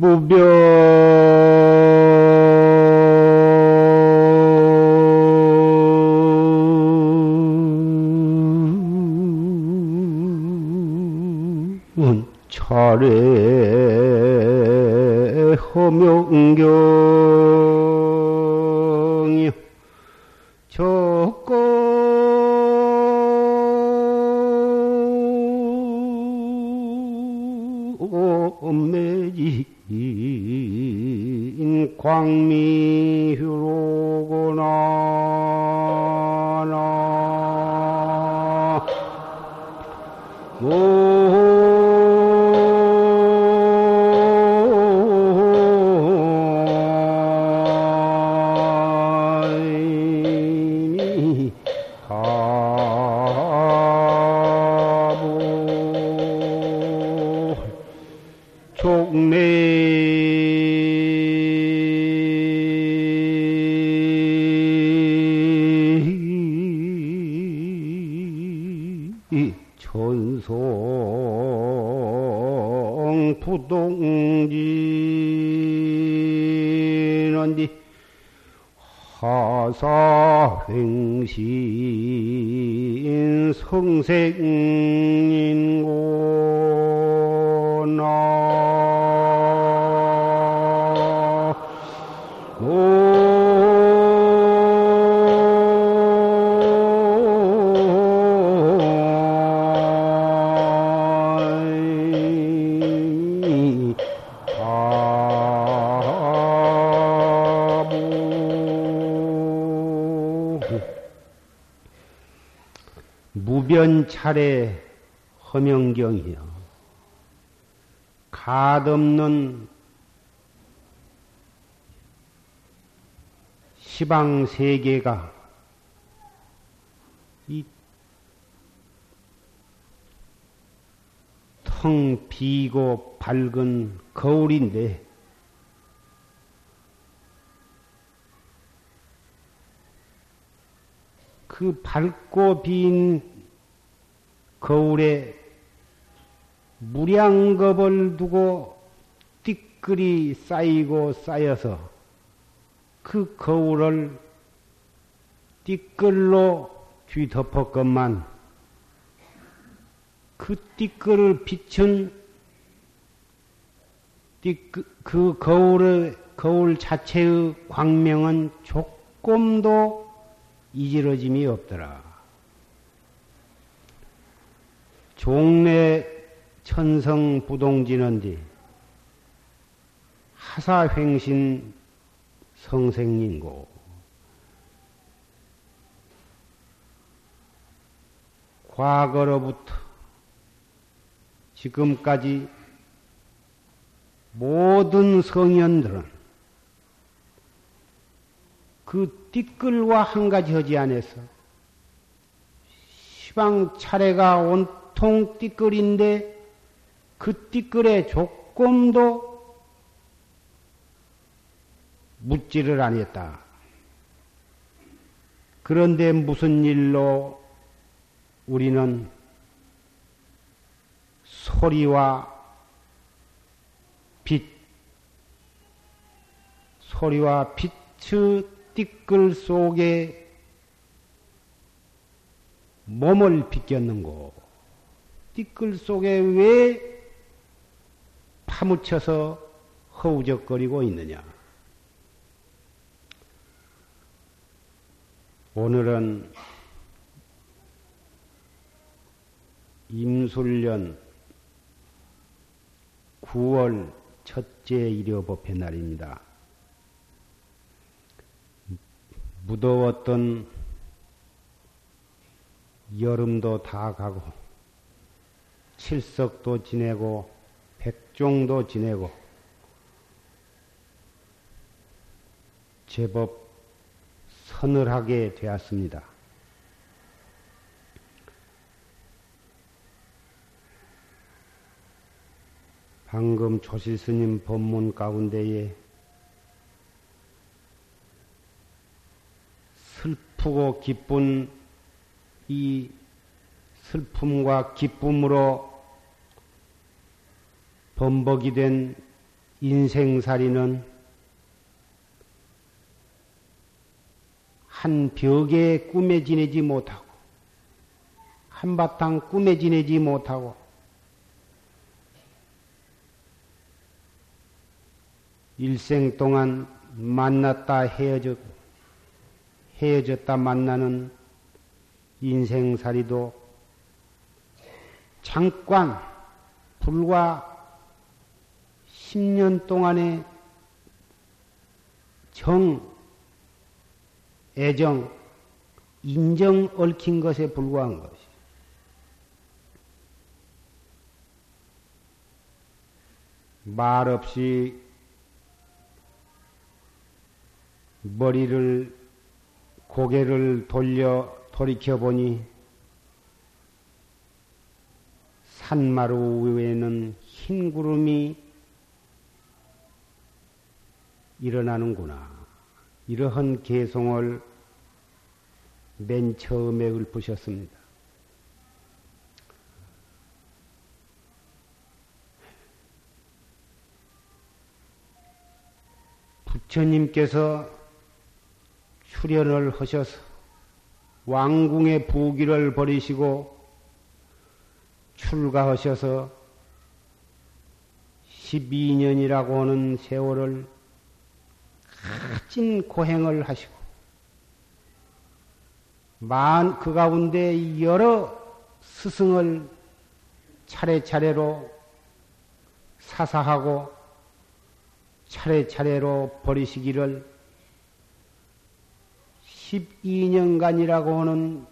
무변 차례 허명경 무변 차례 허명경이요. 가없는 시방 세계가 이 텅 비고 밝은 거울인데 그 밝고 빈 거울에 무량겁을 두고 띠끌이 쌓이고 쌓여서 그 거울을 띠끌로 뒤덮었건만 그 띠끌을 비춘 그 거울의 거울 자체의 광명은 조금도 이지러짐이 없더라. 종래 천성 부동지는디 하사횡신 성생인고. 과거로부터 지금까지 모든 성현들은 그 띠끌과 한 가지 하지 않아서 시방 차례가 온 통 띠끌인데 그 띠끌에 조금도 묻지를 아니했다. 그런데 무슨 일로 우리는 소리와 빛, 소리와 빛의 띠끌 속에 몸을 비꼈는고, 띠끌 속에 왜 파묻혀서 허우적거리고 있느냐? 오늘은 임술년 9월 첫째 일요법회 날입니다. 무더웠던 여름도 다 가고, 칠석도 지내고, 백종도 지내고, 제법 서늘하게 되었습니다. 방금 조실스님 법문 가운데에 슬프고 기쁜 이 슬픔과 기쁨으로 범벅이 된 인생살이는 한 벽에 꿈에 지내지 못하고 한바탕 꿈에 지내지 못하고 일생 동안 만났다 헤어졌, 헤어졌다 만나는 인생살이도 잠깐 불과 10년 동안의 정, 애정, 인정 얽힌 것에 불과한 것이. 말 없이 머리를 고개를 돌려 돌이켜 보니 산마루 위에는 흰 구름이 일어나는구나. 이러한 개송을 맨 처음에 읊으셨습니다. 부처님께서 출연을 하셔서 왕궁의 부기를 버리시고 출가하셔서 12년이라고 하는 세월을 값진 고행을 하시고 만 그 가운데 여러 스승을 차례차례로 사사하고 차례차례로 버리시기를 12년간이라고 하는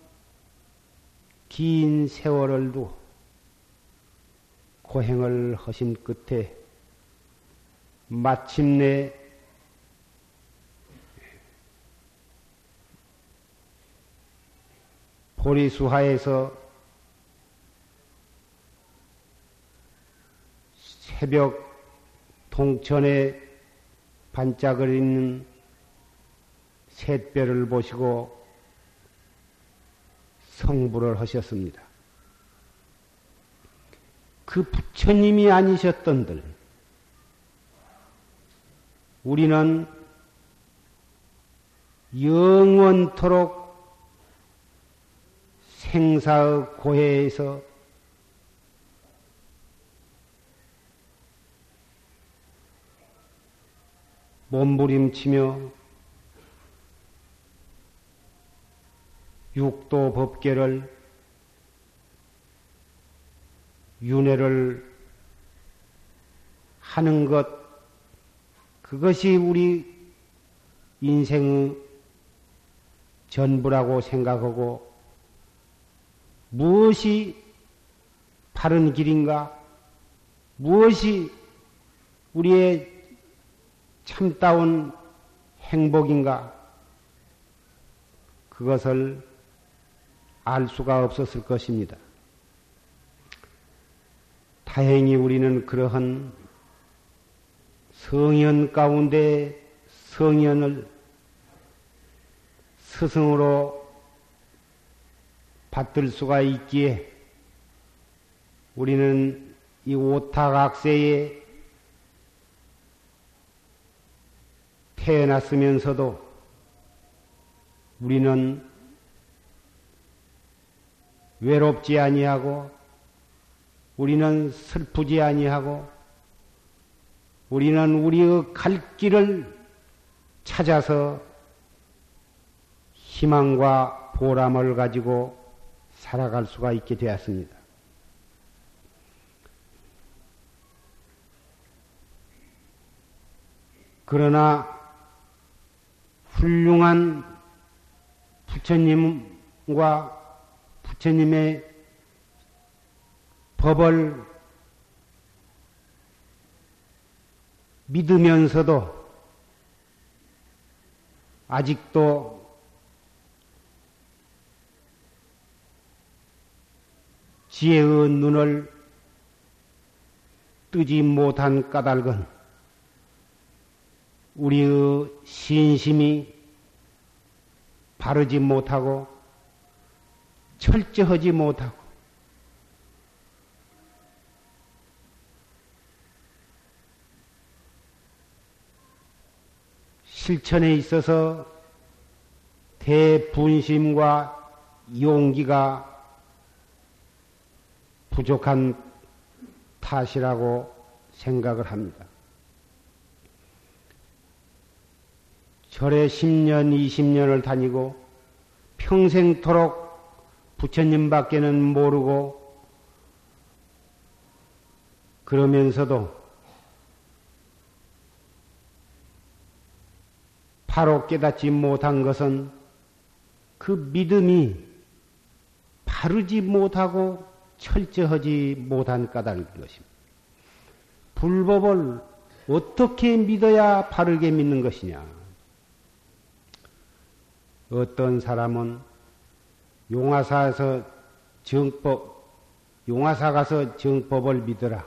긴 세월을 두 고행을 하신 끝에 마침내 보리수하에서 새벽 동천에 반짝거리는 샛별을 보시고 성불을 하셨습니다. 그 부처님이 아니셨던들 우리는 영원토록 생사의 고해에서 몸부림치며 육도 법계를 윤회를 하는 것, 그것이 우리 인생의 전부라고 생각하고 무엇이 바른 길인가? 무엇이 우리의 참다운 행복인가? 그것을 알 수가 없었을 것입니다. 다행히 우리는 그러한 성현 가운데 성현을 스승으로 받들 수가 있기에 우리는 이 오타각세에 태어났으면서도 우리는 외롭지 아니하고 우리는 슬프지 아니하고 우리는 우리의 갈 길을 찾아서 희망과 보람을 가지고 살아갈 수가 있게 되었습니다. 그러나 훌륭한 부처님과 부처님의 법을 믿으면서도 아직도 지혜의 눈을 뜨지 못한 까닭은 우리의 신심이 바르지 못하고 철저하지 못하고 실천에 있어서 대분심과 용기가 부족한 탓이라고 생각을 합니다. 절에 10년, 20년을 다니고 평생토록 부처님 밖에는 모르고 그러면서도 바로 깨닫지 못한 것은 그 믿음이 바르지 못하고 철저하지 못한 까닭인 것입니다. 불법을 어떻게 믿어야 바르게 믿는 것이냐? 어떤 사람은 용화사에서 정법, 용화사 가서 정법을 믿어라.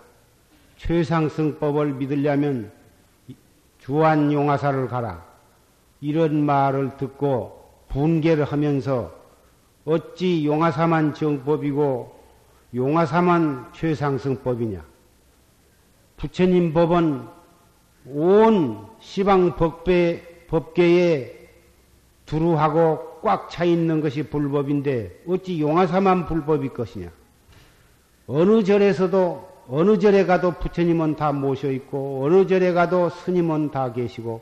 최상승법을 믿으려면 주한 용화사를 가라. 이런 말을 듣고 분개를 하면서 어찌 용화사만 정법이고 용화사만 최상승법이냐. 부처님 법은 온 시방 법계, 법계에 두루하고 꽉 차 있는 것이 불법인데 어찌 용화사만 불법일 것이냐. 어느 절에서도 어느 절에 가도 부처님은 다 모셔 있고 어느 절에 가도 스님은 다 계시고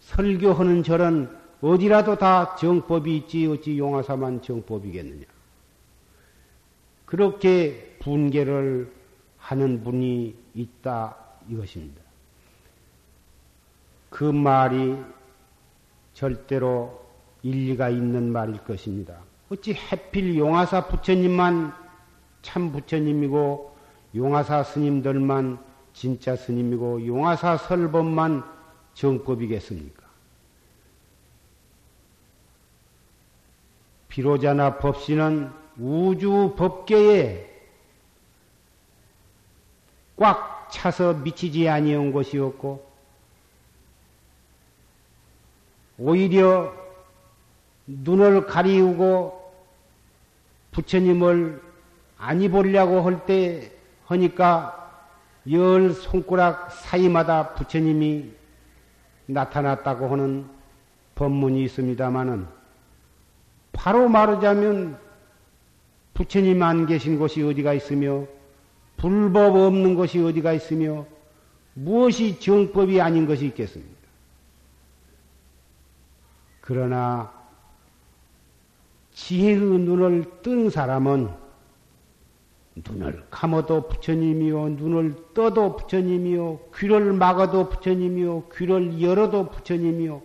설교하는 절은 어디라도 다 정법이 있지 어찌 용화사만 정법이겠느냐. 그렇게 분계를 하는 분이 있다 이것입니다. 그 말이 절대로 일리가 있는 말일 것입니다. 어찌 해필 용화사 부처님만 참 부처님이고 용화사 스님들만 진짜 스님이고 용화사 설법만 정법이겠습니까? 비로자나 법신은 우주 법계에 꽉 차서 미치지 아니한 것이었고 오히려 눈을 가리우고 부처님을 아니 보려고 할 때 하니까 열 손가락 사이마다 부처님이 나타났다고 하는 법문이 있습니다마는 바로 말하자면 부처님 안 계신 곳이 어디가 있으며 불법 없는 것이 어디가 있으며 무엇이 정법이 아닌 것이 있겠습니까? 그러나 지혜의 눈을 뜬 사람은 눈을 감아도 부처님이요, 눈을 떠도 부처님이요, 귀를 막아도 부처님이요, 귀를 열어도 부처님이요,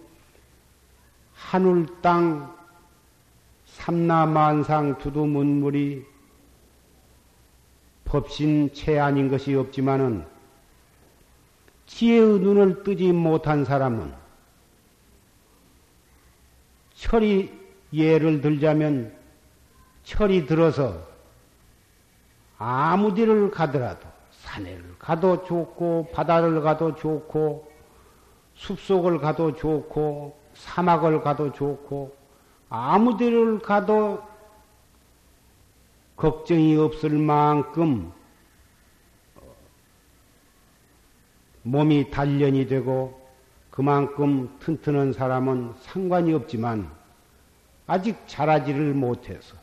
하늘 땅 삼라만상 두두문물이 법신체 아닌 것이 없지만은 지혜의 눈을 뜨지 못한 사람은 철이 예를 들자면 철이 들어서 아무 데를 가더라도 산에를 가도 좋고 바다를 가도 좋고 숲속을 가도 좋고 사막을 가도 좋고 아무 데를 가도 걱정이 없을 만큼 몸이 단련이 되고 그만큼 튼튼한 사람은 상관이 없지만 아직 자라지를 못해서.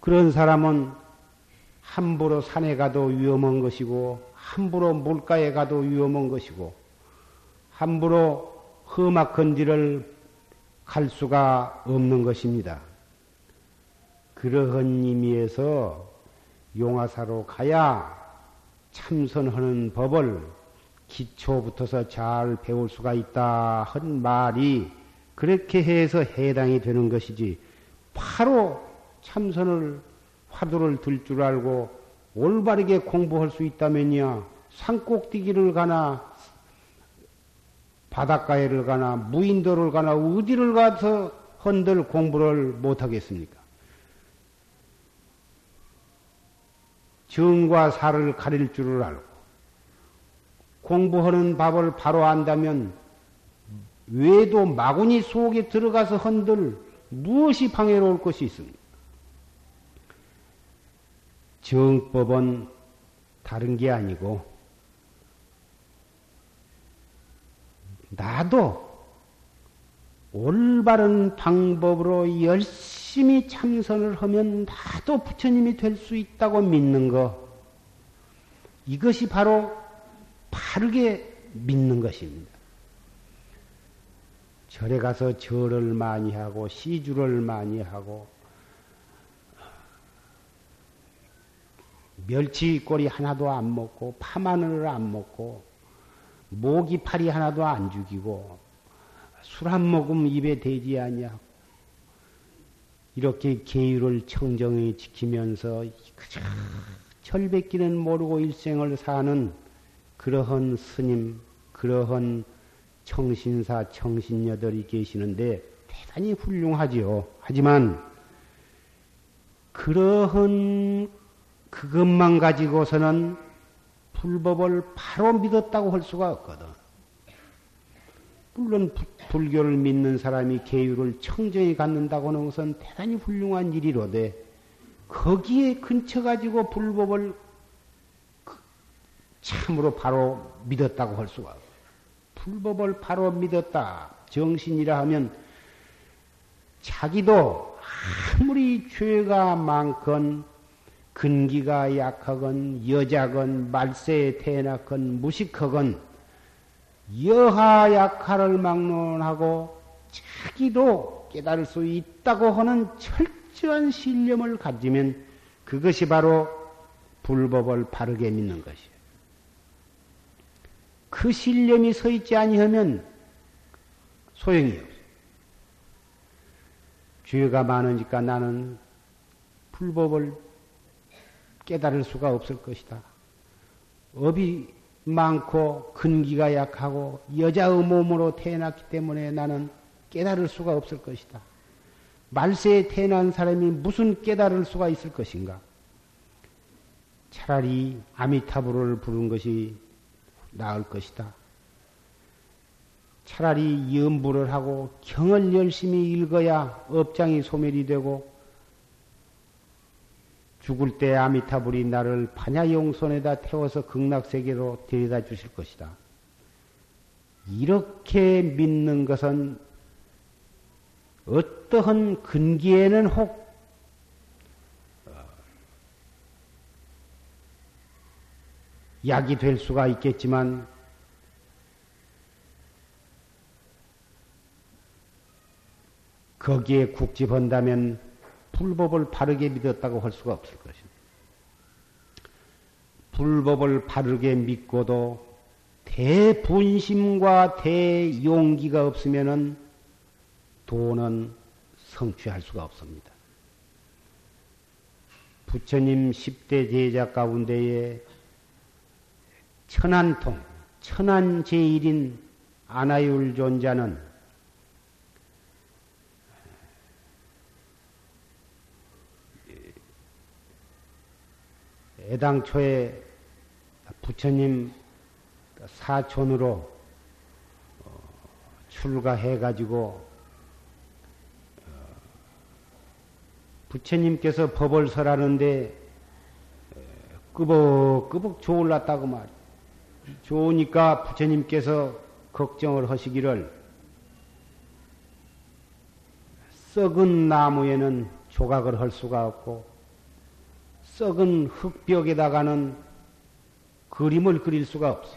그런 사람은 함부로 산에 가도 위험한 것이고 함부로 물가에 가도 위험한 것이고 함부로 험악한 길을 갈 수가 없는 것입니다. 그러한 의미에서 용화사로 가야 참선하는 법을 기초부터서 잘 배울 수가 있다 한 말이 그렇게 해서 해당이 되는 것이지 바로 참선을 화두를 들 줄 알고 올바르게 공부할 수 있다면야 산꼭대기를 가나 바닷가에를 가나 무인도를 가나 어디를 가서 헌들 공부를 못하겠습니까? 정과 사를 가릴 줄을 알고 공부하는 법을 바로 안다면 외도 마구니 속에 들어가서 헌들 무엇이 방해로울 것이 있습니까? 정법은 다른 게 아니고 나도 올바른 방법으로 열심히 참선을 하면 나도 부처님이 될 수 있다고 믿는 거. 이것이 바로 바르게 믿는 것입니다. 절에 가서 절을 많이 하고 시주를 많이 하고 멸치 꼬리 하나도 안 먹고 파마늘을 안 먹고 모기 파리 하나도 안 죽이고 술 한 모금 입에 대지 아니하고 이렇게 계율을 청정히 지키면서 그저 철뱉기는 모르고 일생을 사는 그러한 스님, 그러한 청신사, 청신녀들이 계시는데 대단히 훌륭하지요. 하지만 그러한 그것만 가지고서는 불법을 바로 믿었다고 할 수가 없거든. 물론 불교를 믿는 사람이 계율을 청정히 갖는다고 하는 것은 대단히 훌륭한 일이로되 거기에 근처 가지고 불법을 그 참으로 바로 믿었다고 할 수가 없어. 불법을 바로 믿었다. 정신이라 하면 자기도 아무리 죄가 많건 근기가 약하건 여자건 말세에 태어났건 무식하건 여하 약하를 막론하고 자기도 깨달을 수 있다고 하는 철저한 신념을 가지면 그것이 바로 불법을 바르게 믿는 것이에요. 그 신념이 서 있지 아니하면 소용이 없어요. 죄가 많으니까 나는 불법을 깨달을 수가 없을 것이다. 업이 많고 근기가 약하고 여자의 몸으로 태어났기 때문에 나는 깨달을 수가 없을 것이다. 말세에 태어난 사람이 무슨 깨달을 수가 있을 것인가? 차라리 아미타불을 부른 것이 나을 것이다. 차라리 염불을 하고 경을 열심히 읽어야 업장이 소멸이 되고 죽을 때 아미타불이 나를 반야용손에다 태워서 극락세계로 데려다 주실 것이다. 이렇게 믿는 것은 어떠한 근기에는 혹 어, 약이 될 수가 있겠지만 거기에 국집한다면 불법을 바르게 믿었다고 할 수가 없을 것입니다. 불법을 바르게 믿고도 대분심과 대용기가 없으면은 도는 성취할 수가 없습니다. 부처님 10대 제자 가운데에 천안통, 천안제일인 아나율 존자는 애당초에 부처님 사촌으로 어, 출가해가지고 어, 부처님께서 법을 설하는데 끄벅끄벅 좋을랐다고 말. 좋으니까 부처님께서 걱정을 하시기를 썩은 나무에는 조각을 할 수가 없고 썩은 흙벽에다가는 그림을 그릴 수가 없어.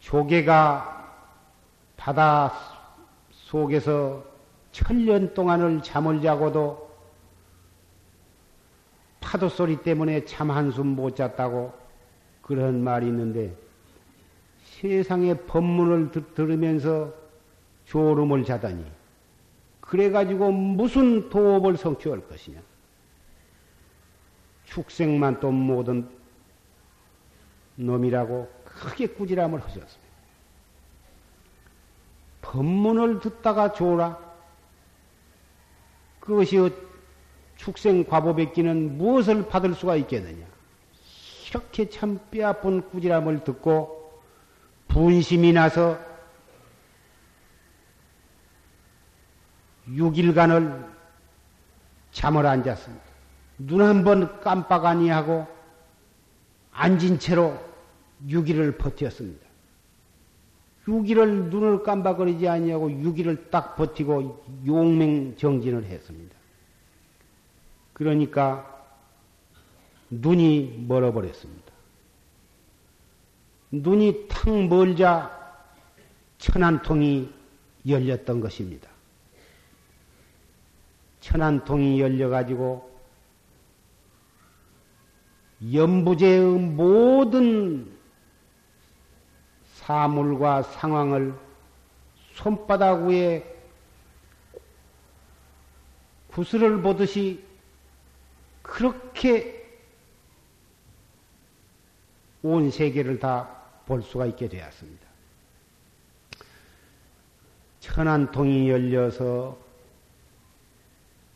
조개가 바다 속에서 천년 동안을 잠을 자고도 파도 소리 때문에 잠 한숨 못 잤다고 그런 말이 있는데 세상의 법문을 들으면서 졸음을 자다니 그래가지고 무슨 도업을 성취할 것이냐. 축생만 또 모든 놈이라고 크게 꾸지람을 하셨습니다. 법문을 듣다가 좋으라. 그것이 축생 과보백기는 무엇을 받을 수가 있겠느냐. 이렇게 참 뼈아픈 꾸지람을 듣고 분심이 나서 6일간을 잠을 안 잤습니다. 눈 한 번 깜빡 아니하고 앉은 채로 6일을 버텼습니다. 6일을 눈을 깜박거리지 아니하고 6일을 딱 버티고 용맹 정진을 했습니다. 그러니까 눈이 멀어버렸습니다. 눈이 탁 멀자 천안통이 열렸던 것입니다. 천안통이 열려가지고 연부제의 모든 사물과 상황을 손바닥 위에 구슬을 보듯이 그렇게 온 세계를 다 볼 수가 있게 되었습니다. 천안통이 열려서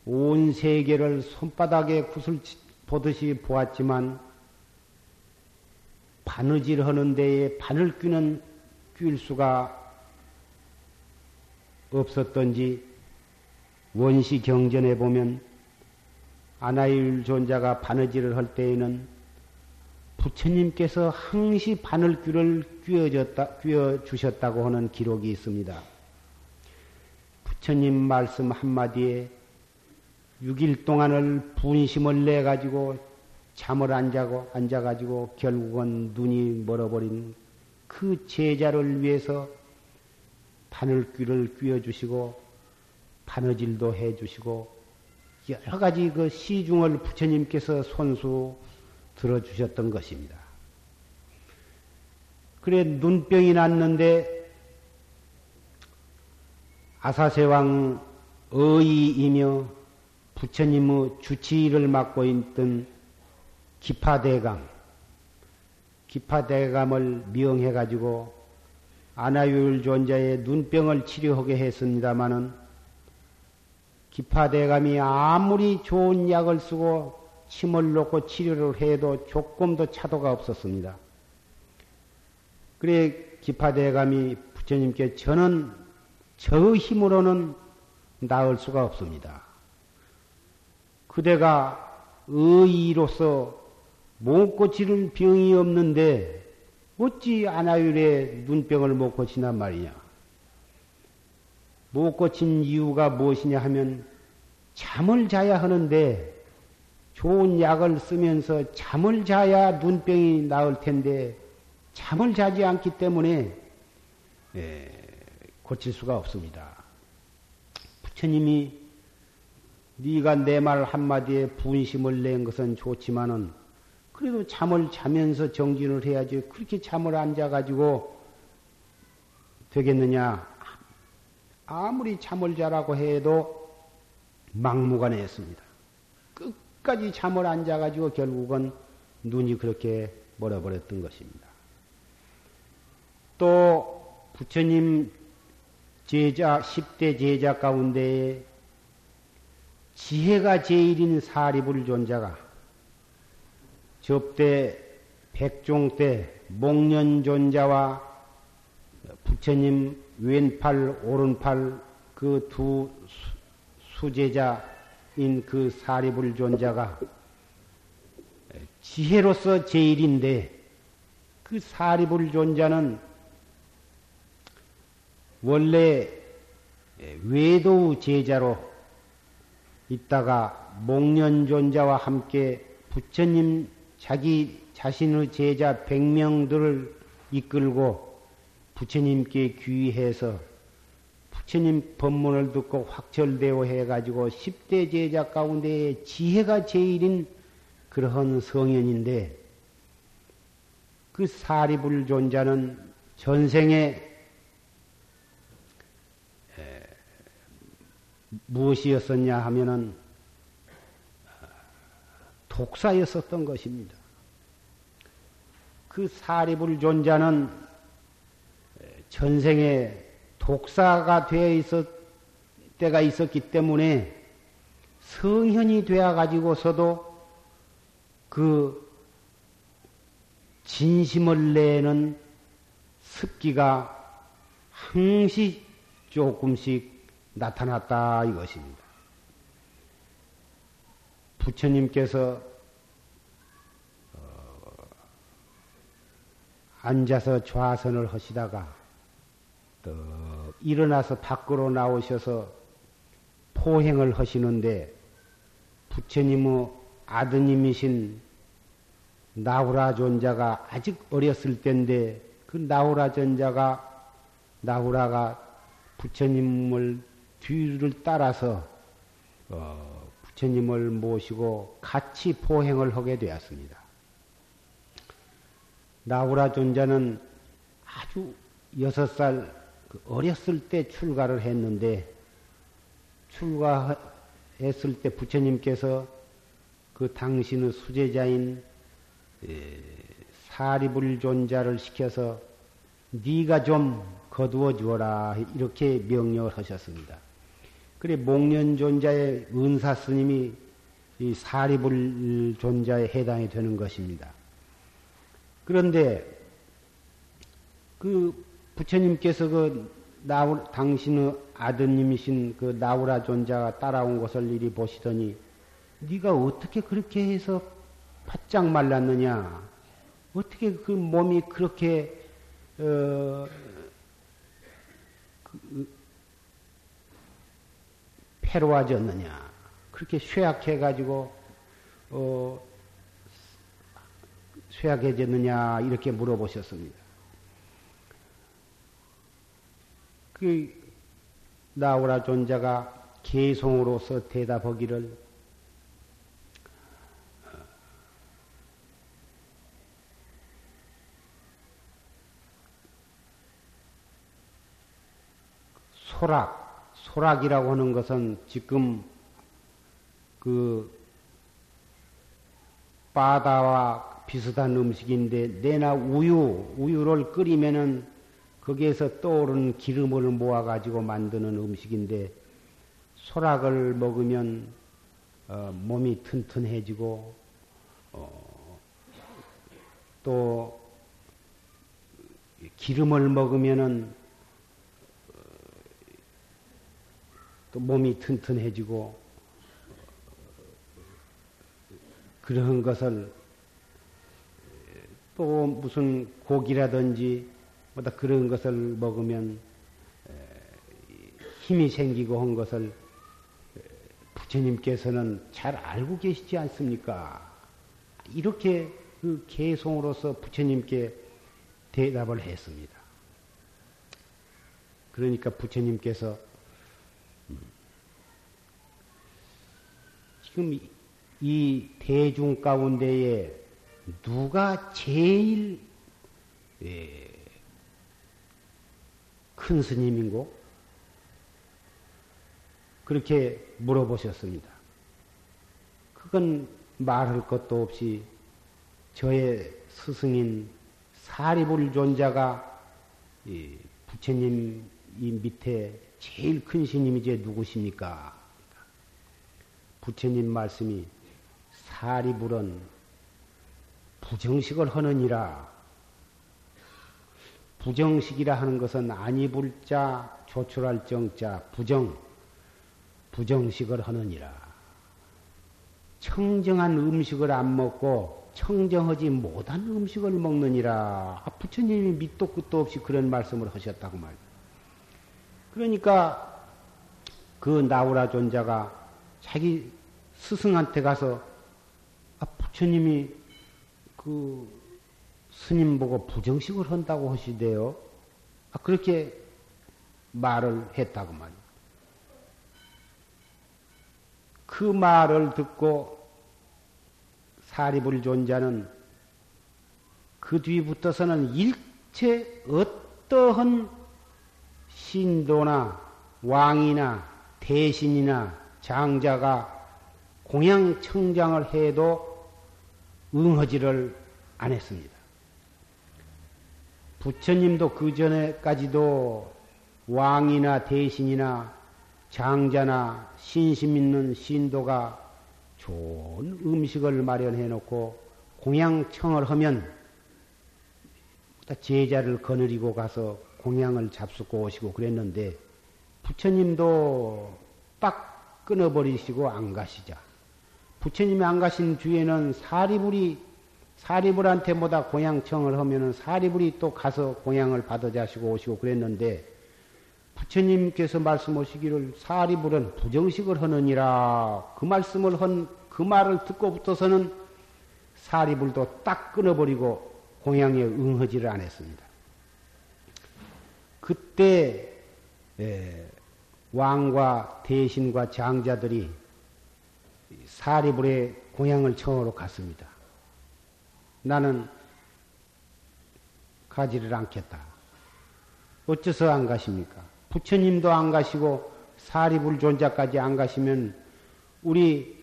온 세계를 손바닥에 구슬 보듯이 보았지만 바느질 하는 데에 바늘 뀌는 낄 수가 없었던지 원시 경전에 보면 아나일 존자가 바느질을 할 때에는 부처님께서 항시 바늘귀를 끼워줬다, 끼워주셨다고 하는 기록이 있습니다. 부처님 말씀 한마디에 6일 동안을 분심을 내 가지고 잠을 안 자고, 앉아 가지고 결국은 눈이 멀어버린 그 제자를 위해서 바늘귀를 끼워주시고, 바느질도 해 주시고, 여러 가지 그 시중을 부처님께서 손수 들어 주셨던 것입니다. 그래, 눈병이 났는데, 아사세왕 의이며 부처님의 주치의를 맡고 있던 기파대감, 기파대감을 미용해 가지고 아나율 존자의 눈병을 치료하게 했습니다마는 기파대감이 아무리 좋은 약을 쓰고 침을 놓고 치료를 해도 조금도 차도가 없었습니다. 그래 기파대감이 부처님께 저는 저 힘으로는 나을 수가 없습니다. 그대가 의의로서 못 고치는 병이 없는데 어찌 아나율의 눈병을 못 고치난 말이냐. 못 고친 이유가 무엇이냐 하면 잠을 자야 하는데 좋은 약을 쓰면서 잠을 자야 눈병이 나을 텐데 잠을 자지 않기 때문에 예, 고칠 수가 없습니다. 부처님이 네가 내 말 한마디에 분심을 낸 것은 좋지만은 그래도 잠을 자면서 정진을 해야지 그렇게 잠을 안 자가지고 되겠느냐 아무리 잠을 자라고 해도 막무가내 했습니다. 끝까지 잠을 안 자가지고 결국은 눈이 그렇게 멀어버렸던 것입니다. 또 부처님 제자, 10대 제자 가운데 지혜가 제일인 사리불 존자가 접대 백종 때 목련 존자와 부처님 왼팔, 오른팔 그 두 수제자인 그 사리불 존자가 지혜로서 제일인데 그 사리불 존자는 원래 외도 제자로 있다가 목련 존자와 함께 부처님 자기 자신의 제자 백명들을 이끌고 부처님께 귀해서 부처님 법문을 듣고 확철되어 해가지고 10대 제자 가운데 지혜가 제일인 그러한 성현인데 그 사리불 존자는 전생에 무엇이었었냐 하면은 독사였었던 것입니다. 그 사리불 존자는 전생에 독사가 되어 있었 때가 있었기 때문에 성현이 되어 가지고서도 그 진심을 내는 습기가 항시 조금씩 나타났다 이것입니다. 부처님께서 어, 앉아서 좌선을 하시다가 일어나서 밖으로 나오셔서 포행을 하시는데 부처님의 아드님이신 나후라 존자가 아직 어렸을 때인데 그 나후라 존자가 나후라가 부처님을 뒤를 따라서 어, 부처님을 모시고 같이 포행을 하게 되었습니다. 나후라 존자는 아주 여섯 살그 어렸을 때 출가를 했는데 출가했을 때 부처님께서 그 당신의 수제자인 사리불 존자를 시켜서 네가 좀 거두어 주어라 이렇게 명령을 하셨습니다. 그래 목련 존자의 은사 스님이 이 사리불 존자에 해당이 되는 것입니다. 그런데 그 부처님께서 그 나우 당신의 아드님이신 그 나우라 존자가 따라온 것을 이리 보시더니 네가 어떻게 그렇게 해서 바짝 말랐느냐? 어떻게 그 몸이 그렇게 어, 그, 패로워졌느냐? 그렇게 쇠약해가지고 어, 쇠약해졌느냐 이렇게 물어보셨습니다. 그 나오라 존자가 개송으로서 대답하기를 소락, 소락이라고 하는 것은 지금 그 바다와 비슷한 음식인데 내나 우유, 우유를 끓이면은 거기에서 떠오르는 기름을 모아 가지고 만드는 음식인데 소락을 먹으면 어, 몸이 튼튼해지고 어, 또 기름을 먹으면은 또 몸이 튼튼해지고 그런 것을 또 무슨 고기라든지 뭐다 그런 것을 먹으면 힘이 생기고 한 것을 부처님께서는 잘 알고 계시지 않습니까? 이렇게 그 개송으로서 부처님께 대답을 했습니다. 그러니까 부처님께서 지금 이 대중 가운데에 누가 제일 예, 큰 스님인고? 그렇게 물어보셨습니다. 그건 말할 것도 없이 저의 스승인 사리불 존자가 부처님 이 밑에 제일 큰 스님이 제 누구십니까? 부처님 말씀이 사리불은 부정식을 하느니라 부정식이라 하는 것은 아니불자 조출할 정자 부정 부정식을 하느니라. 청정한 음식을 안 먹고 청정하지 못한 음식을 먹느니라. 아, 부처님이 밑도 끝도 없이 그런 말씀을 하셨다고 말이야. 그러니까 그 나우라 존자가 자기 스승한테 가서 아, 부처님이 그 스님 보고 부정식을 한다고 하시대요. 아, 그렇게 말을 했다고 말이에요. 그 말을 듣고 사리불 존자는 그 뒤부터서는 일체 어떠한 신도나 왕이나 대신이나 장자가 공양 청장을 해도 응하지를 안 했습니다. 부처님도 그 전에까지도 왕이나 대신이나 장자나 신심 있는 신도가 좋은 음식을 마련해 놓고 공양청을 하면 제자를 거느리고 가서 공양을 잡수고 오시고 그랬는데 부처님도 딱 끊어버리시고 안 가시자. 부처님이 안 가신 뒤에는 사리불이 사리불한테 보다 공양청을 하면은 사리불이 또 가서 공양을 받아 자시고 오시고 그랬는데 부처님께서 말씀하시기를 사리불은 부정식을 하느니라 그 말씀을 한 그 말을 듣고부터서는 사리불도 딱 끊어버리고 공양에 응하지를 않았습니다. 그때 예, 왕과 대신과 장자들이 사리불의 공양을 청하러 갔습니다. 나는 가지를 않겠다. 어째서 안 가십니까? 부처님도 안 가시고 사리불 존자까지 안 가시면 우리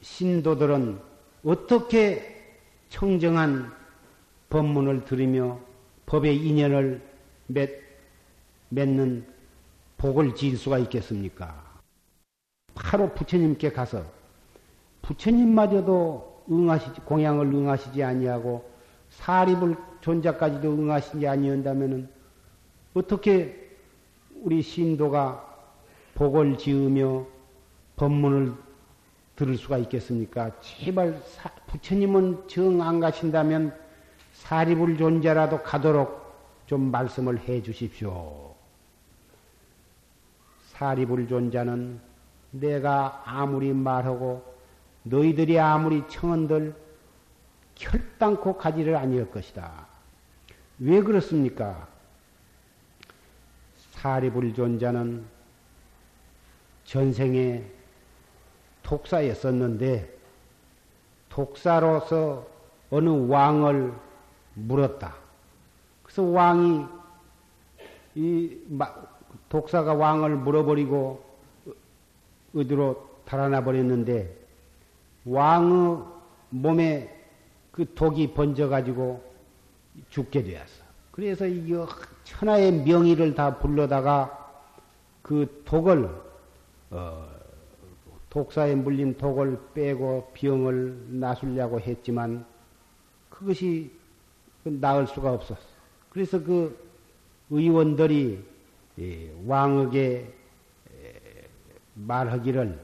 신도들은 어떻게 청정한 법문을 들으며 법의 인연을 맺, 맺는 복을 지을 수가 있겠습니까? 바로 부처님께 가서 부처님마저도 응하시지 공양을 응하시지 아니하고 사립을 존자까지도 응하시지 아니한다면은 어떻게 우리 신도가 복을 지으며 법문을 들을 수가 있겠습니까? 제발 사, 부처님은 정 안 가신다면 사립을 존재라도 가도록 좀 말씀을 해 주십시오. 사립을 존자는 내가 아무리 말하고 너희들이 아무리 청언들 결단코 가지를 아니할 것이다. 왜 그렇습니까? 사리불 존자는 전생에 독사였었는데 독사로서 어느 왕을 물었다. 그래서 왕이 이 독사가 왕을 물어버리고 어디로 달아나 버렸는데 왕의 몸에 그 독이 번져가지고 죽게 되었어. 그래서 이 천하의 명의를 다 불러다가 그 독을 어, 독사에 물린 독을 빼고 병을 나수려고 했지만 그것이 나을 수가 없었어. 그래서 그 의원들이 왕에게 말하기를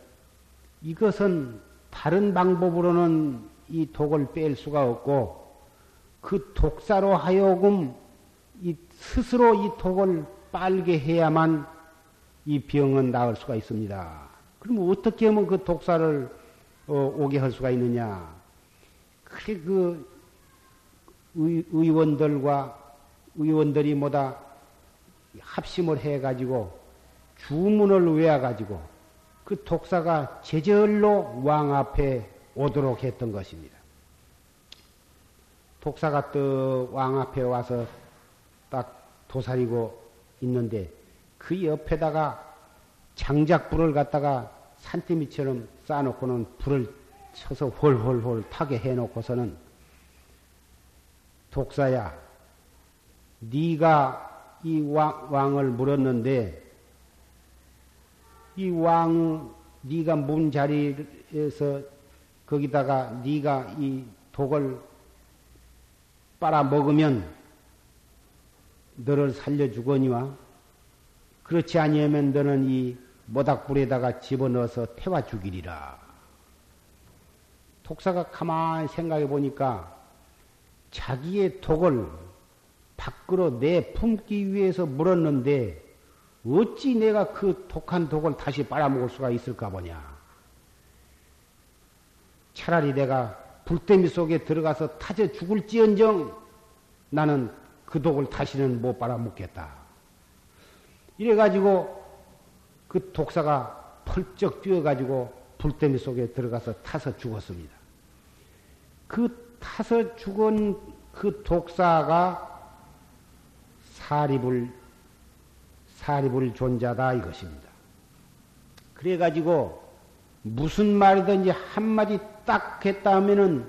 이것은 다른 방법으로는 이 독을 뺄 수가 없고 그 독사로 하여금 이 스스로 이 독을 빨게 해야만 이 병은 나을 수가 있습니다. 그럼 어떻게 하면 그 독사를 어, 오게 할 수가 있느냐? 그래 그 의, 의원들과 의원들이 뭐다 합심을 해가지고 주문을 외워가지고 그 독사가 제절로 왕 앞에 오도록 했던 것입니다. 독사가 또 왕 앞에 와서 딱 도사리고 있는데 그 옆에다가 장작불을 갖다가 산더미처럼 쌓아놓고는 불을 쳐서 홀홀홀 타게 해놓고서는 독사야, 네가 이 왕, 왕을 물었는데 이 왕, 네가 문 자리에서 거기다가 네가 이 독을 빨아 먹으면 너를 살려주거니와 그렇지 아니하면 너는 이 모닥불에다가 집어넣어서 태워 죽이리라. 독사가 가만히 생각해 보니까 자기의 독을 밖으로 내 품기 위해서 물었는데 어찌 내가 그 독한 독을 다시 빨아먹을 수가 있을까 보냐. 차라리 내가 불대미 속에 들어가서 타져 죽을지언정 나는 그 독을 다시는 못 빨아먹겠다. 이래가지고 그 독사가 펄쩍 뛰어가지고 불대미 속에 들어가서 타서 죽었습니다. 그 타서 죽은 그 독사가 사립을, 사립을 존자다 이것입니다. 그래가지고 무슨 말이든지 한마디 딱 했다 하면은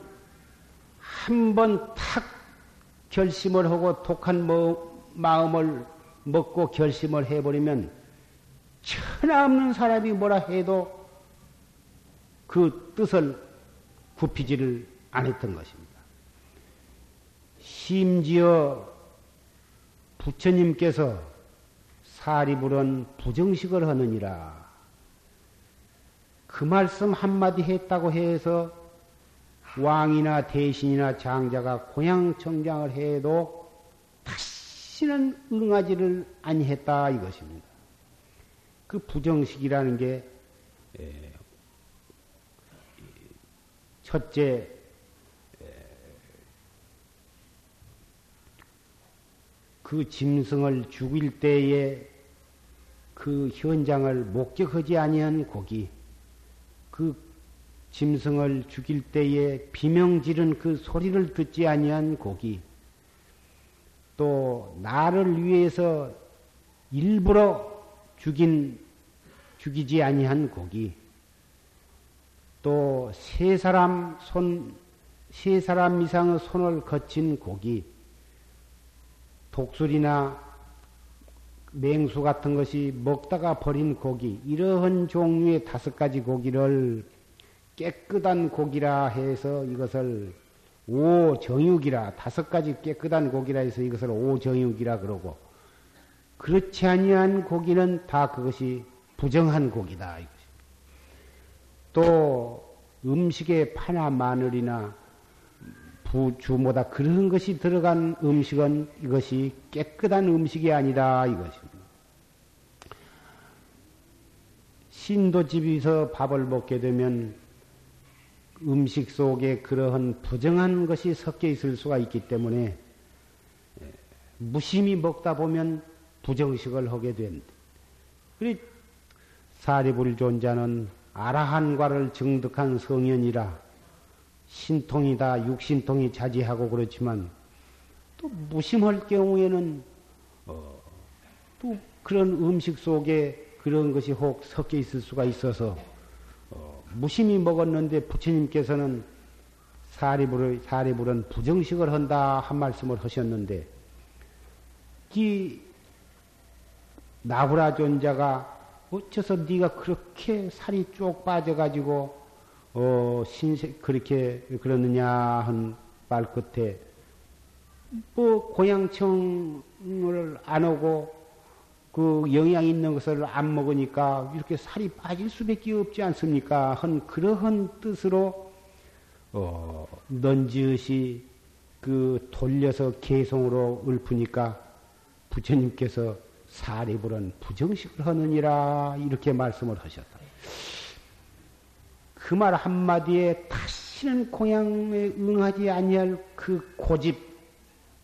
한 번 탁 결심을 하고 독한 뭐, 마음을 먹고 결심을 해버리면 천하 없는 사람이 뭐라 해도 그 뜻을 굽히지를 않았던 것입니다. 심지어 부처님께서 사리불은 부정식을 하느니라. 그 말씀 한마디 했다고 해서 왕이나 대신이나 장자가 고향 청장을 해도 다시 다시는 응하지를 아니했다 이것입니다. 그 부정식이라는 게 첫째 그 짐승을 죽일 때에 그 현장을 목격하지 아니한 고기, 그 짐승을 죽일 때에 비명 지른 그 소리를 듣지 아니한 고기, 또 나를 위해서 일부러 죽인 죽이지 아니한 고기, 또 세 사람 손, 세 사람 이상의 손을 거친 고기, 독수리나 맹수 같은 것이 먹다가 버린 고기, 이러한 종류의 다섯 가지 고기를 깨끗한 고기라 해서 이것을 오정육이라, 다섯 가지 깨끗한 고기라 해서 이것을 오정육이라 그러고, 그렇지 아니한 고기는 다 그것이 부정한 고기다. 또 음식에 파나 마늘이나 부주모다 그런 것이 들어간 음식은 이것이 깨끗한 음식이 아니다 이것입니다. 신도 집에서 밥을 먹게 되면 음식 속에 그러한 부정한 것이 섞여 있을 수가 있기 때문에 무심히 먹다 보면 부정식을 하게 된다. 그리 사리불 존자는 아라한과를 증득한 성현이라 신통이다, 육신통이 자지하고 그렇지만 또 무심할 경우에는 어, 또 그런 음식 속에 그런 것이 혹 섞여 있을 수가 있어서 어, 무심히 먹었는데 부처님께서는 사리불을, 사리불은 부정식을 한다 한 말씀을 하셨는데 이 나브라 존자가 어째서 네가 그렇게 살이 쭉 빠져가지고 어, 신세, 그렇게 그러느냐 한 말 끝에, 뭐, 고향청을 안 오고, 그 영양 있는 것을 안 먹으니까 이렇게 살이 빠질 수밖에 없지 않습니까? 한 그러한 뜻으로, 어, 넌지읒이 그 돌려서 개성으로 읊으니까 부처님께서 사리불은 부정식을 하느니라 이렇게 말씀을 하셨다. 그 말 한마디에 다시는 공양에 응하지 아니할 그 고집,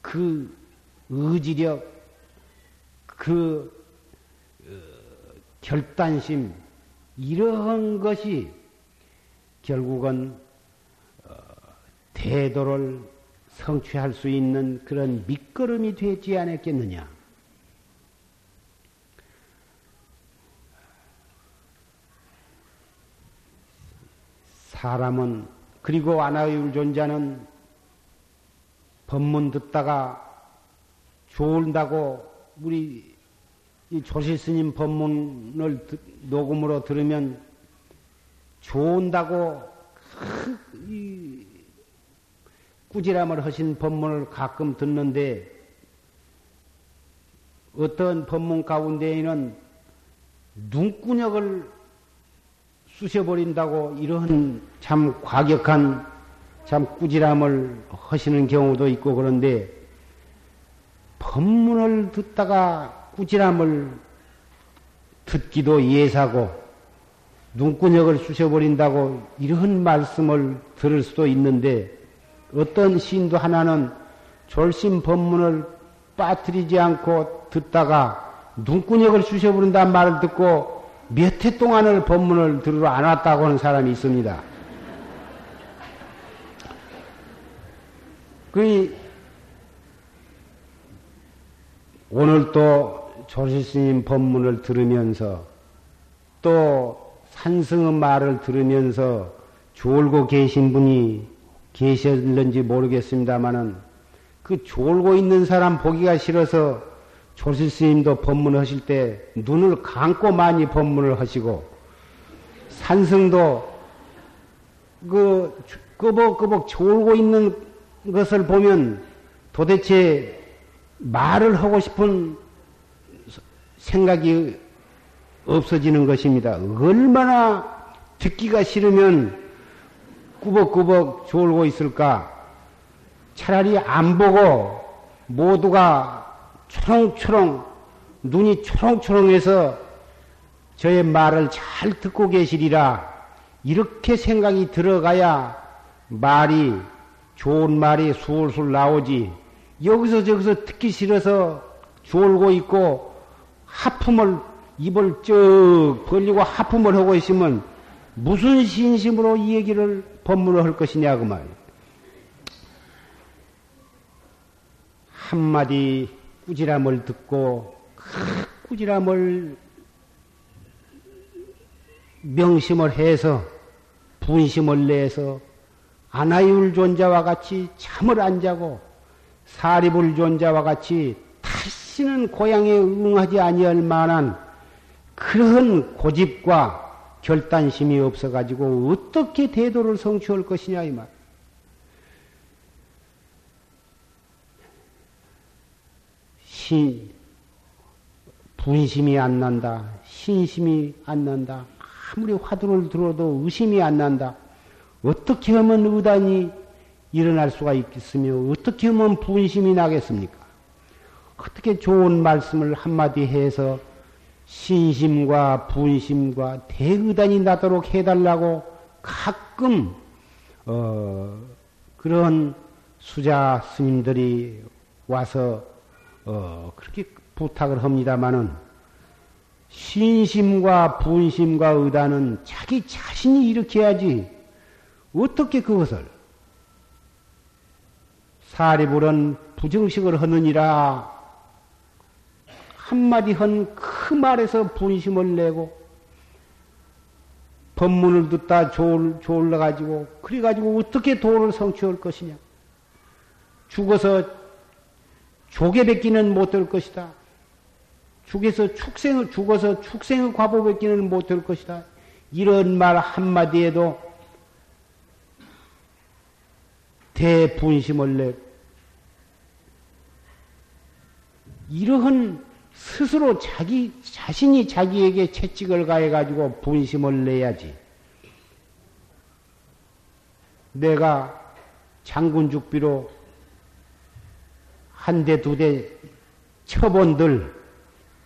그 의지력, 그 어, 결단심, 이러한 것이 결국은 어, 대도를 성취할 수 있는 그런 밑거름이 되지 않았겠느냐. 사람은 그리고 아나유율 존자는 법문 듣다가 좋은다고 우리 조실 스님 법문을 녹음으로 들으면 좋은다고 꾸지람을 하신 법문을 가끔 듣는데 어떤 법문 가운데에는 눈구녕을 쑤셔버린다고 이런 참 과격한 참 꾸지람을 하시는 경우도 있고 그런데 법문을 듣다가 꾸지람을 듣기도 예사고 눈구녕을 쑤셔버린다고 이런 말씀을 들을 수도 있는데 어떤 신도 하나는 졸심 법문을 빠뜨리지 않고 듣다가 눈구녕을 쑤셔버린다는 말을 듣고 몇 해 동안을 법문을 들으러 안 왔다고 하는 사람이 있습니다. 그 오늘 또 조실스님 법문을 들으면서 또 산승의 말을 들으면서 졸고 계신 분이 계셨는지 모르겠습니다만은 그 졸고 있는 사람 보기가 싫어서 조실 스님도 법문하실 때 눈을 감고 많이 법문을 하시고 산성도 그 끄벅끄벅 졸고 있는 것을 보면 도대체 말을 하고 싶은 생각이 없어지는 것입니다. 얼마나 듣기가 싫으면 꾸벅꾸벅 졸고 있을까? 차라리 안 보고 모두가 초롱초롱 눈이 초롱초롱해서 저의 말을 잘 듣고 계시리라 이렇게 생각이 들어가야 말이 좋은 말이 술술 나오지 여기서 저기서 듣기 싫어서 졸고 있고 하품을 입을 쭉 벌리고 하품을 하고 있으면 무슨 신심으로 이 얘기를 법문을 할 것이냐 그 말. 한마디 꾸지람을 듣고 그 꾸지람을 명심을 해서 분심을 내서 아나이울 존자와 같이 잠을 안 자고 사리불 존자와 같이 다시는 고향에 응하지 아니할 만한 그런 고집과 결단심이 없어가지고 어떻게 대도를 성취할 것이냐 이 말. 신 분심이 안 난다. 신심이 안 난다. 아무리 화두를 들어도 의심이 안 난다. 어떻게 하면 의단이 일어날 수가 있겠으며 어떻게 하면 분심이 나겠습니까? 어떻게 좋은 말씀을 한마디 해서 신심과 분심과 대의단이 나도록 해달라고 가끔 어, 그런 수자 스님들이 와서 어, 그렇게 부탁을 합니다마는 신심과 분심과 의단은 자기 자신이 일으켜야지 어떻게 그것을 사리불은 부정식을 하느니라. 한마디 한 그 말에서 분심을 내고 법문을 듣다 졸, 졸라가지고 그래가지고 어떻게 도를 성취할 것이냐. 죽어서 조개 뱉기는 못할 것이다. 죽어서 축생을 죽어서 축생의 과보 뱉기는 못할 것이다. 이런 말 한마디에도 대분심을 내 이러한 스스로 자기 자신이 자기에게 채찍을 가해 가지고 분심을 내야지. 내가 장군 죽비로 한 대, 두 대 쳐본들,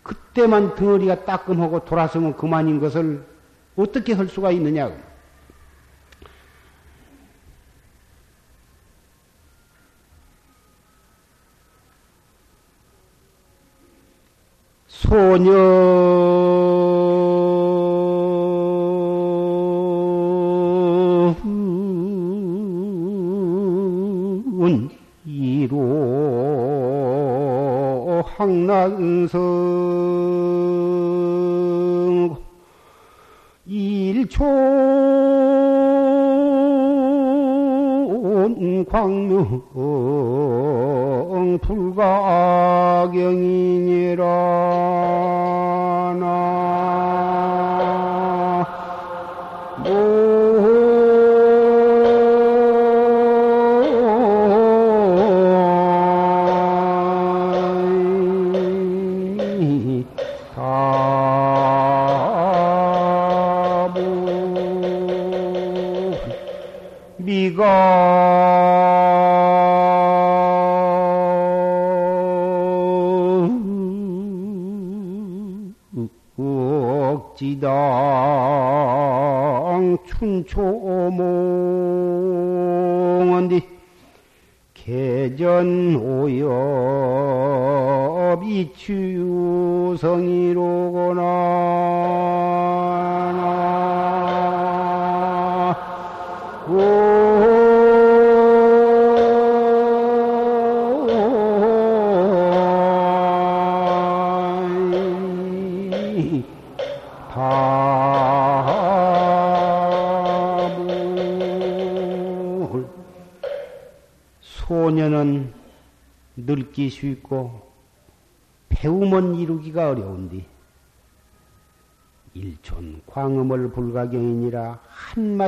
그때만 덩어리가 따끔하고 돌아서면 그만인 것을 어떻게 할 수가 있느냐. 소녀 난성 일촌 광명 불가경이니라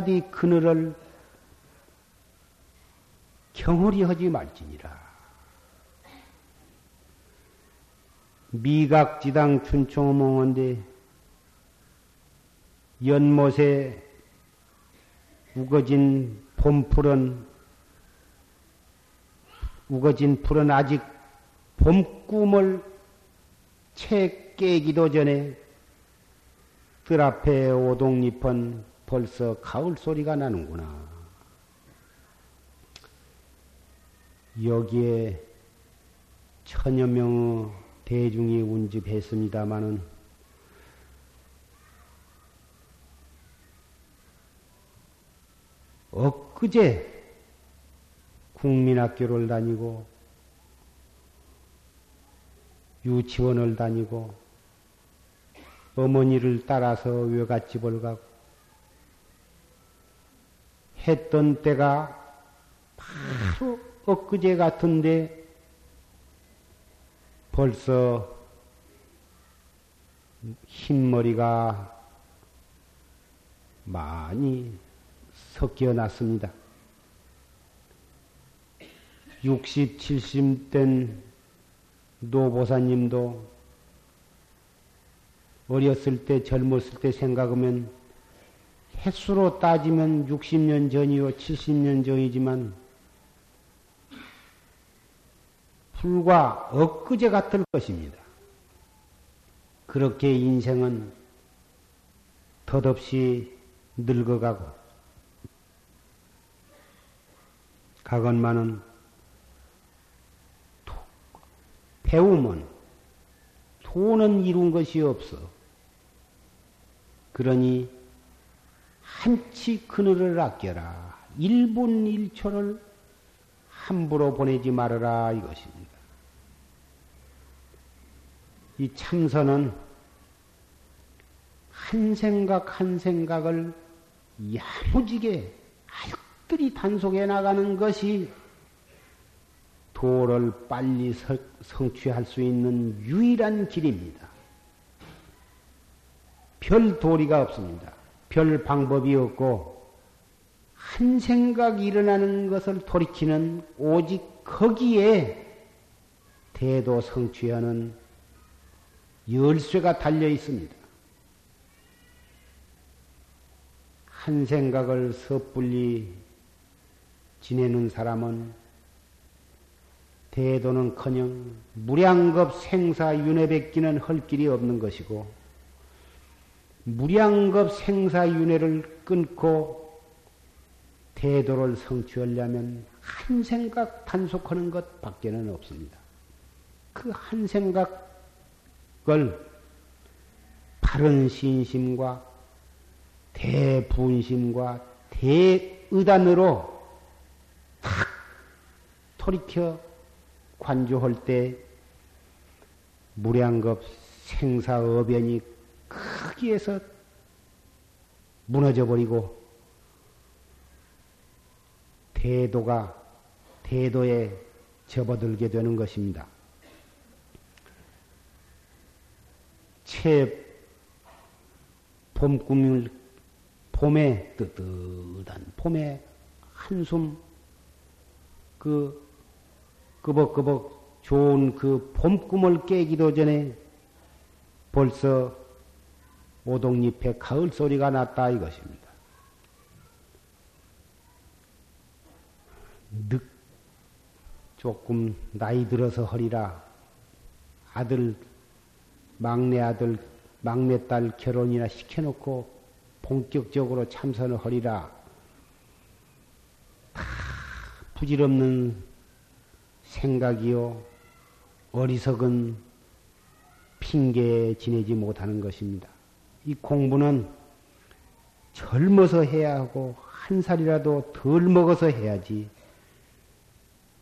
한마디 그늘을 경홀히 하지 말지니라. 미각지당 춘총어몽언데 연못에 우거진 봄풀은 우거진 풀은 아직 봄 꿈을 채 깨기도 전에 뜰 앞에 오동잎은 벌써 가을 소리가 나는구나. 여기에 천여 명의 대중이 운집했습니다마는 엊그제 국민학교를 다니고 유치원을 다니고 어머니를 따라서 외갓집을 가고 했던 때가 바로 엊그제 같은데 벌써 흰머리가 많이 섞여 났습니다. 60, 70된 노보사님도 어렸을 때, 젊었을 때 생각하면 횟수로 따지면 60년 전이요, 70년 전이지만 불과 엊그제 같을 것입니다. 그렇게 인생은 덧없이 늙어가고 가건만은 배움은 돈은 이룬 것이 없어. 그러니 한치 그늘을 아껴라. 1분 1초를 함부로 보내지 말아라 이것입니다. 이 참선은 한 생각 한 생각을 야무지게 알뜰히 단속해 나가는 것이 도를 빨리 성취할 수 있는 유일한 길입니다. 별 도리가 없습니다. 별 방법이 없고 한 생각 일어나는 것을 돌이키는 오직 거기에 대도 성취하는 열쇠가 달려 있습니다. 한 생각을 섣불리 지내는 사람은 대도는커녕 무량겁 생사 윤회 뱉기는 할 길이 없는 것이고 무량겁 생사윤회를 끊고 대도를 성취하려면 한 생각 단속하는 것 밖에는 없습니다. 그 한 생각을 바른 신심과 대분심과 대의단으로 탁 돌이켜 관조할 때 무량겁 생사어변이 크기에서 무너져 버리고 대도가 대도에 접어들게 되는 것입니다. 채 봄꿈을 봄에 뜨뜻한 봄에 한숨 그 끄벅끄벅 좋은 그 봄꿈을 깨기도 전에 벌써 오동잎에 가을 소리가 났다 이것입니다. 늑 조금 나이 들어서 허리라 아들 막내 아들 막내 딸 결혼이나 시켜놓고 본격적으로 참선을 허리라 다 부질없는 생각이요 어리석은 핑계에 지내지 못하는 것입니다. 이 공부는 젊어서 해야 하고 한 살이라도 덜 먹어서 해야지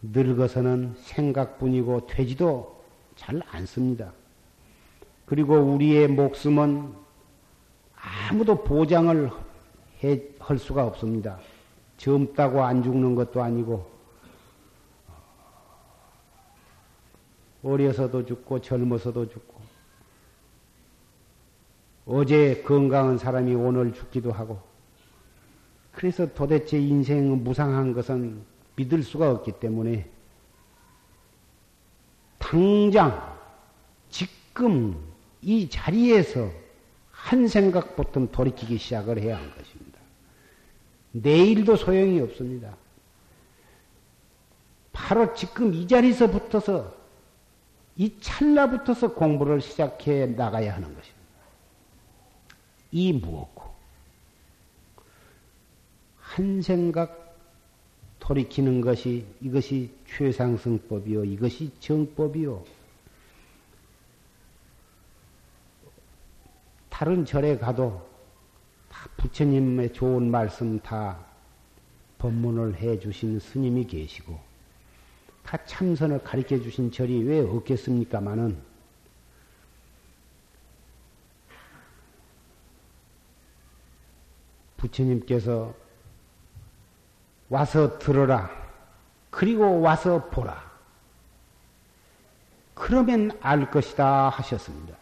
늙어서는 생각뿐이고 되지도 잘 않습니다. 그리고 우리의 목숨은 아무도 보장을 해, 할 수가 없습니다. 젊다고 안 죽는 것도 아니고 어려서도 죽고 젊어서도 죽고 어제 건강한 사람이 오늘 죽기도 하고 그래서 도대체 인생은 무상한 것은 믿을 수가 없기 때문에 당장 지금 이 자리에서 한 생각부터 돌이키기 시작을 해야 하는 것입니다. 내일도 소용이 없습니다. 바로 지금 이 자리에서 붙어서 이 찰나부터서 공부를 시작해 나가야 하는 것입니다. 이 무엇고? 한 생각 돌이키는 것이 이것이 최상승법이요 이것이 정법이요. 다른 절에 가도 다 부처님의 좋은 말씀 다 법문을 해 주신 스님이 계시고 다 참선을 가르쳐 주신 절이 왜 없겠습니까마는 부처님께서 와서 들어라. 그리고 와서 보라. 그러면 알 것이다 하셨습니다.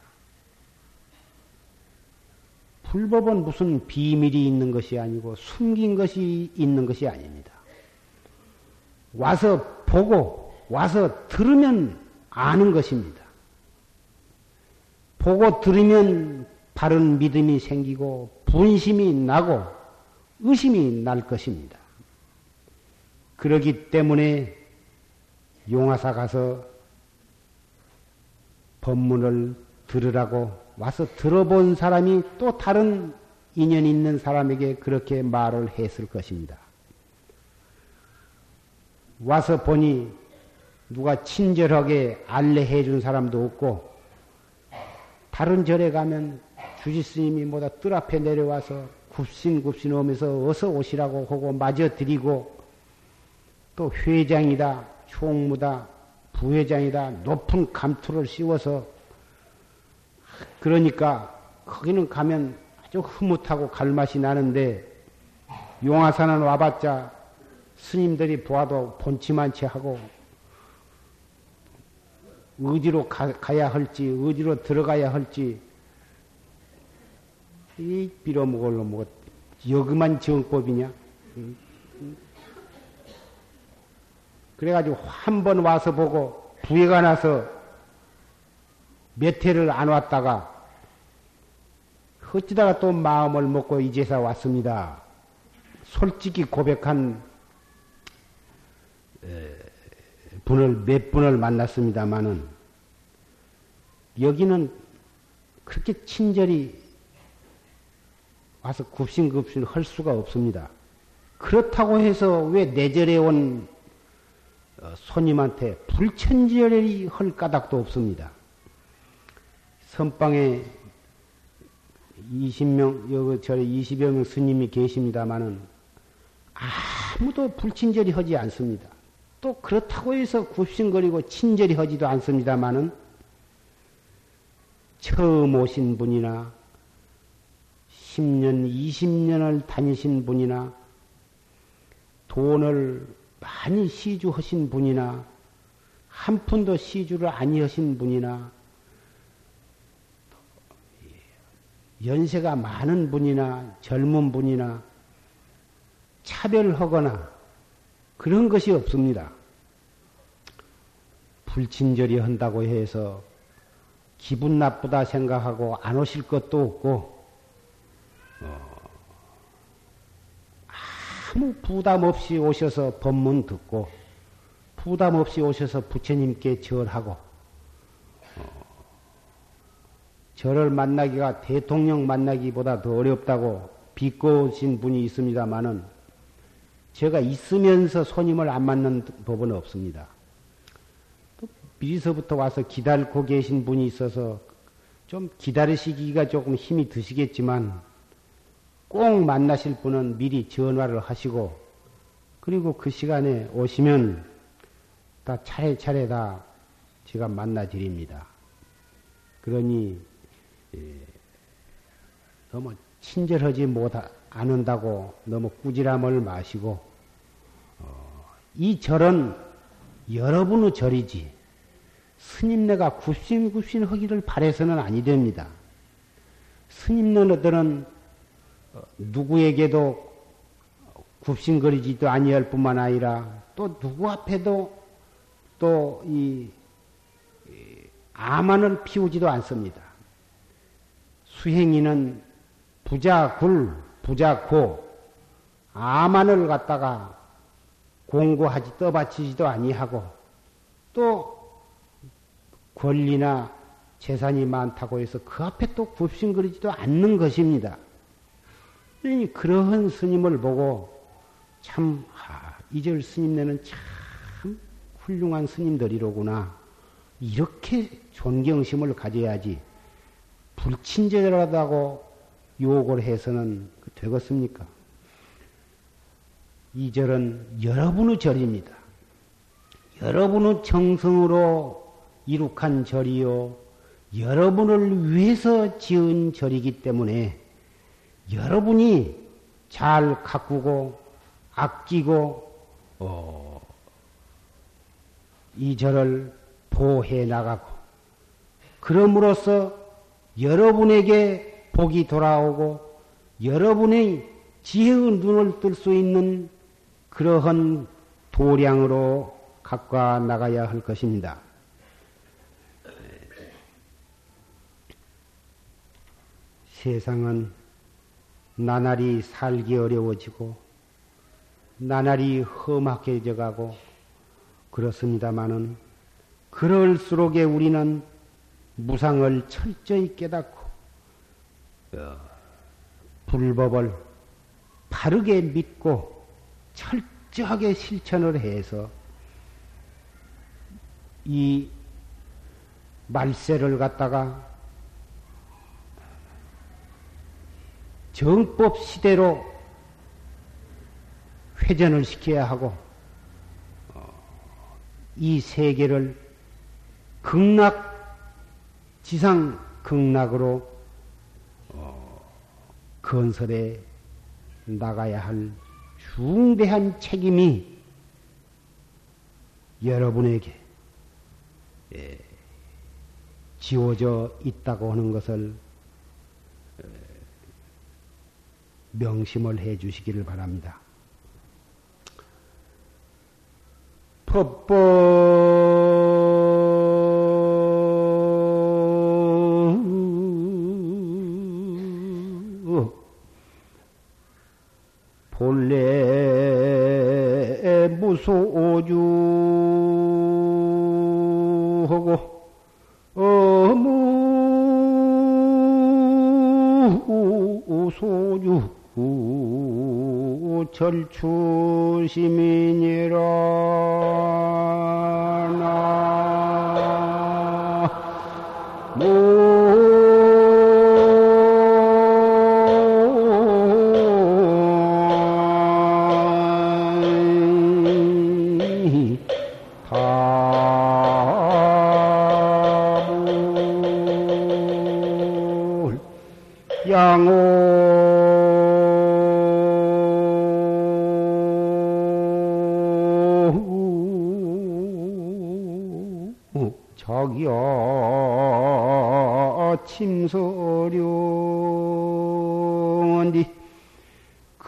불법은 무슨 비밀이 있는 것이 아니고 숨긴 것이 있는 것이 아닙니다. 와서 보고 와서 들으면 아는 것입니다. 보고 들으면 바른 믿음이 생기고 분심이 나고 의심이 날 것입니다. 그러기 때문에 용화사 가서 법문을 들으라고 와서 들어본 사람이 또 다른 인연 있는 사람에게 그렇게 말을 했을 것입니다. 와서 보니 누가 친절하게 안내해 준 사람도 없고 다른 절에 가면 주지스님이 뭐다 뜰 앞에 내려와서 굽신굽신 오면서 어서 오시라고 하고 맞아 드리고 또 회장이다 총무다 부회장이다 높은 감투를 씌워서 그러니까 거기는 가면 아주 흐뭇하고 갈맛이 나는데 용화산은 와봤자 스님들이 보아도 본치만치 하고 어디로 가, 야 할지 어디로 들어가야 할지 이 빌어먹을로 뭐 여그만 정법이냐? 그래가지고 한 번 와서 보고 부해가 나서 몇 해를 안 왔다가 어찌다가 또 마음을 먹고 이제서 왔습니다. 솔직히 고백한 분을 몇 분을 만났습니다마는 여기는 그렇게 친절히 와서 굽신굽신 할 수가 없습니다. 그렇다고 해서 왜 내절에 온 어, 손님한테 불천지열이 할 까닭도 없습니다. 선방에 20명, 여기 절에 20여 명 스님이 계십니다마는 아무도 불친절히 하지 않습니다. 또 그렇다고 해서 굽신거리고 친절히 하지도 않습니다마는 처음 오신 분이나 10년, 20년을 다니신 분이나 돈을 많이 시주하신 분이나 한 푼도 시주를 아니하신 분이나 연세가 많은 분이나 젊은 분이나 차별하거나 그런 것이 없습니다. 불친절히 한다고 해서 기분 나쁘다 생각하고 안 오실 것도 없고 어, 아무 부담 없이 오셔서 법문 듣고 부담 없이 오셔서 부처님께 절하고 어, 절을 만나기가 대통령 만나기보다 더 어렵다고 비꼬신 분이 있습니다마는 제가 있으면서 손님을 안 맞는 법은 없습니다. 미리서부터 와서 기다리고 계신 분이 있어서 좀 기다리시기가 조금 힘이 드시겠지만 꼭 만나실 분은 미리 전화를 하시고 그리고 그 시간에 오시면 다 차례차례 다 제가 만나 드립니다. 그러니 예, 너무 친절하지 못 않는다고 너무 꾸지람을 마시고 어, 이 절은 여러분의 절이지 스님네가 굽신굽신 하기를 바래서는 아니 됩니다. 스님네들은 누구에게도 굽신거리지도 아니할 뿐만 아니라 또 누구 앞에도 또 이 아만을 피우지도 않습니다. 수행인은 부자굴, 부자고 아만을 갖다가 공고하지 떠받치지도 아니하고 또 권리나 재산이 많다고 해서 그 앞에 또 굽신거리지도 않는 것입니다. 그러한 스님을 보고 참, 아, 이절 스님네는 참 훌륭한 스님들이로구나. 이렇게 존경심을 가져야지. 불친절하다고 욕을 해서는 되겠습니까? 이 절은 여러분의 절입니다. 여러분의 정성으로 이룩한 절이요. 여러분을 위해서 지은 절이기 때문에 여러분이 잘 가꾸고 아끼고 어, 이 절을 보호해 나가고 그럼으로써 여러분에게 복이 돌아오고 여러분의 지혜의 눈을 뜰 수 있는 그러한 도량으로 가꿔 나가야 할 것입니다. 세상은 나날이 살기 어려워지고 나날이 험악해져 가고 그렇습니다마는 그럴수록에 우리는 무상을 철저히 깨닫고 어, 불법을 바르게 믿고 철저하게 실천을 해서 이 말세를 갖다가 정법 시대로 회전을 시켜야 하고 어, 이 세계를 극락 지상 극락으로 어, 건설해 나가야 할 중대한 책임이 여러분에게 예, 지워져 있다고 하는 것을 명심을 해 주시기를 바랍니다. 법법 절추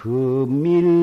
시민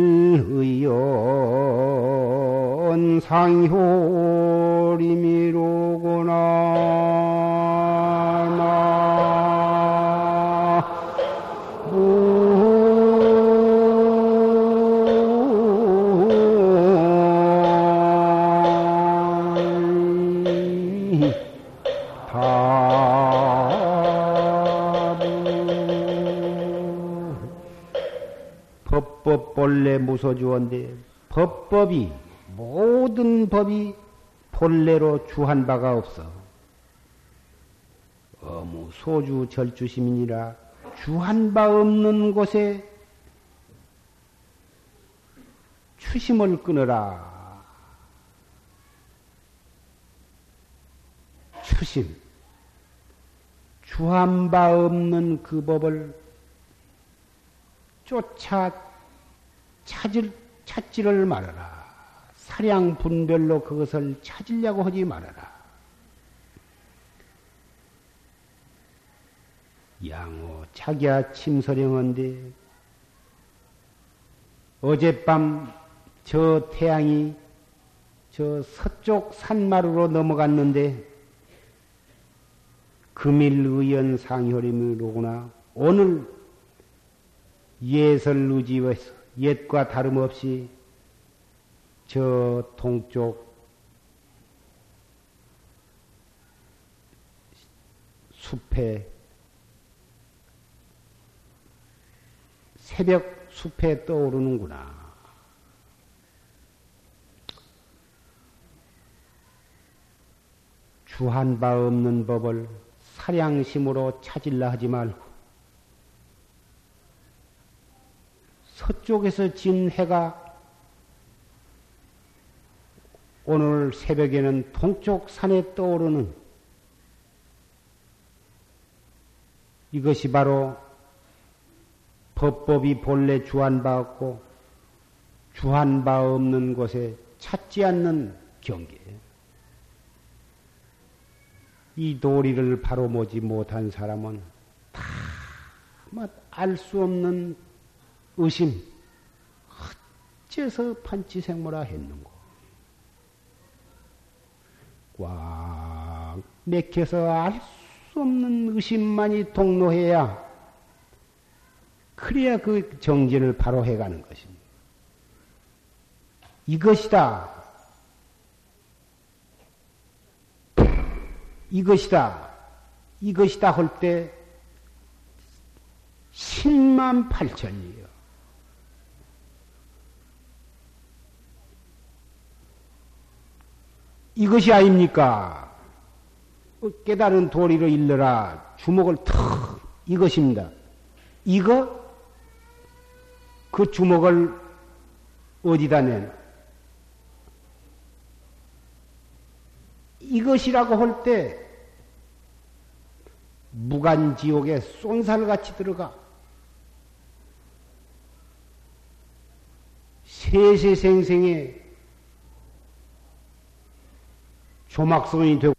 이라 무소주원데 법법이 모든 법이 본래로 주한 바가 없어. 어무 소주 절주시민이라 주한 바 없는 곳에 추심을 끊어라. 추심. 주한 바 없는 그 법을 쫓아 찾을, 찾지를 말아라. 사량 분별로 그것을 찾으려고 하지 말아라. 양호 자기야 침서령한데 어젯밤 저 태양이 저 서쪽 산마루로 넘어갔는데 금일의연 상혈임이로구나. 오늘 예설의지에서 옛과 다름없이 저 동쪽 숲에 새벽 숲에 떠오르는구나. 주한 바 없는 법을 사량심으로 찾으려 하지 말고 서쪽에서 진 해가 오늘 새벽에는 동쪽 산에 떠오르는 이것이 바로 법법이 본래 주한 바 없고 주한 바 없는 곳에 찾지 않는 경계예요. 이 도리를 바로 모지 못한 사람은 다알수 없는 의심, 어째서 판치생모라 했는고. 꽉 맥혀서 알 수 없는 의심만이 동로해야 그래야 그 정진을 바로 해가는 것입니다. 이것이다. 이것이다. 이것이다 할 때 10만 8천이에요. 이것이 아닙니까? 깨달은 도리로 일러라. 주먹을 턱 이것입니다. 이거 그 주먹을 어디다 내나? 이것이라고 할 때 무간지옥에 쏜살같이 들어가 세세생생의 조막성이 되고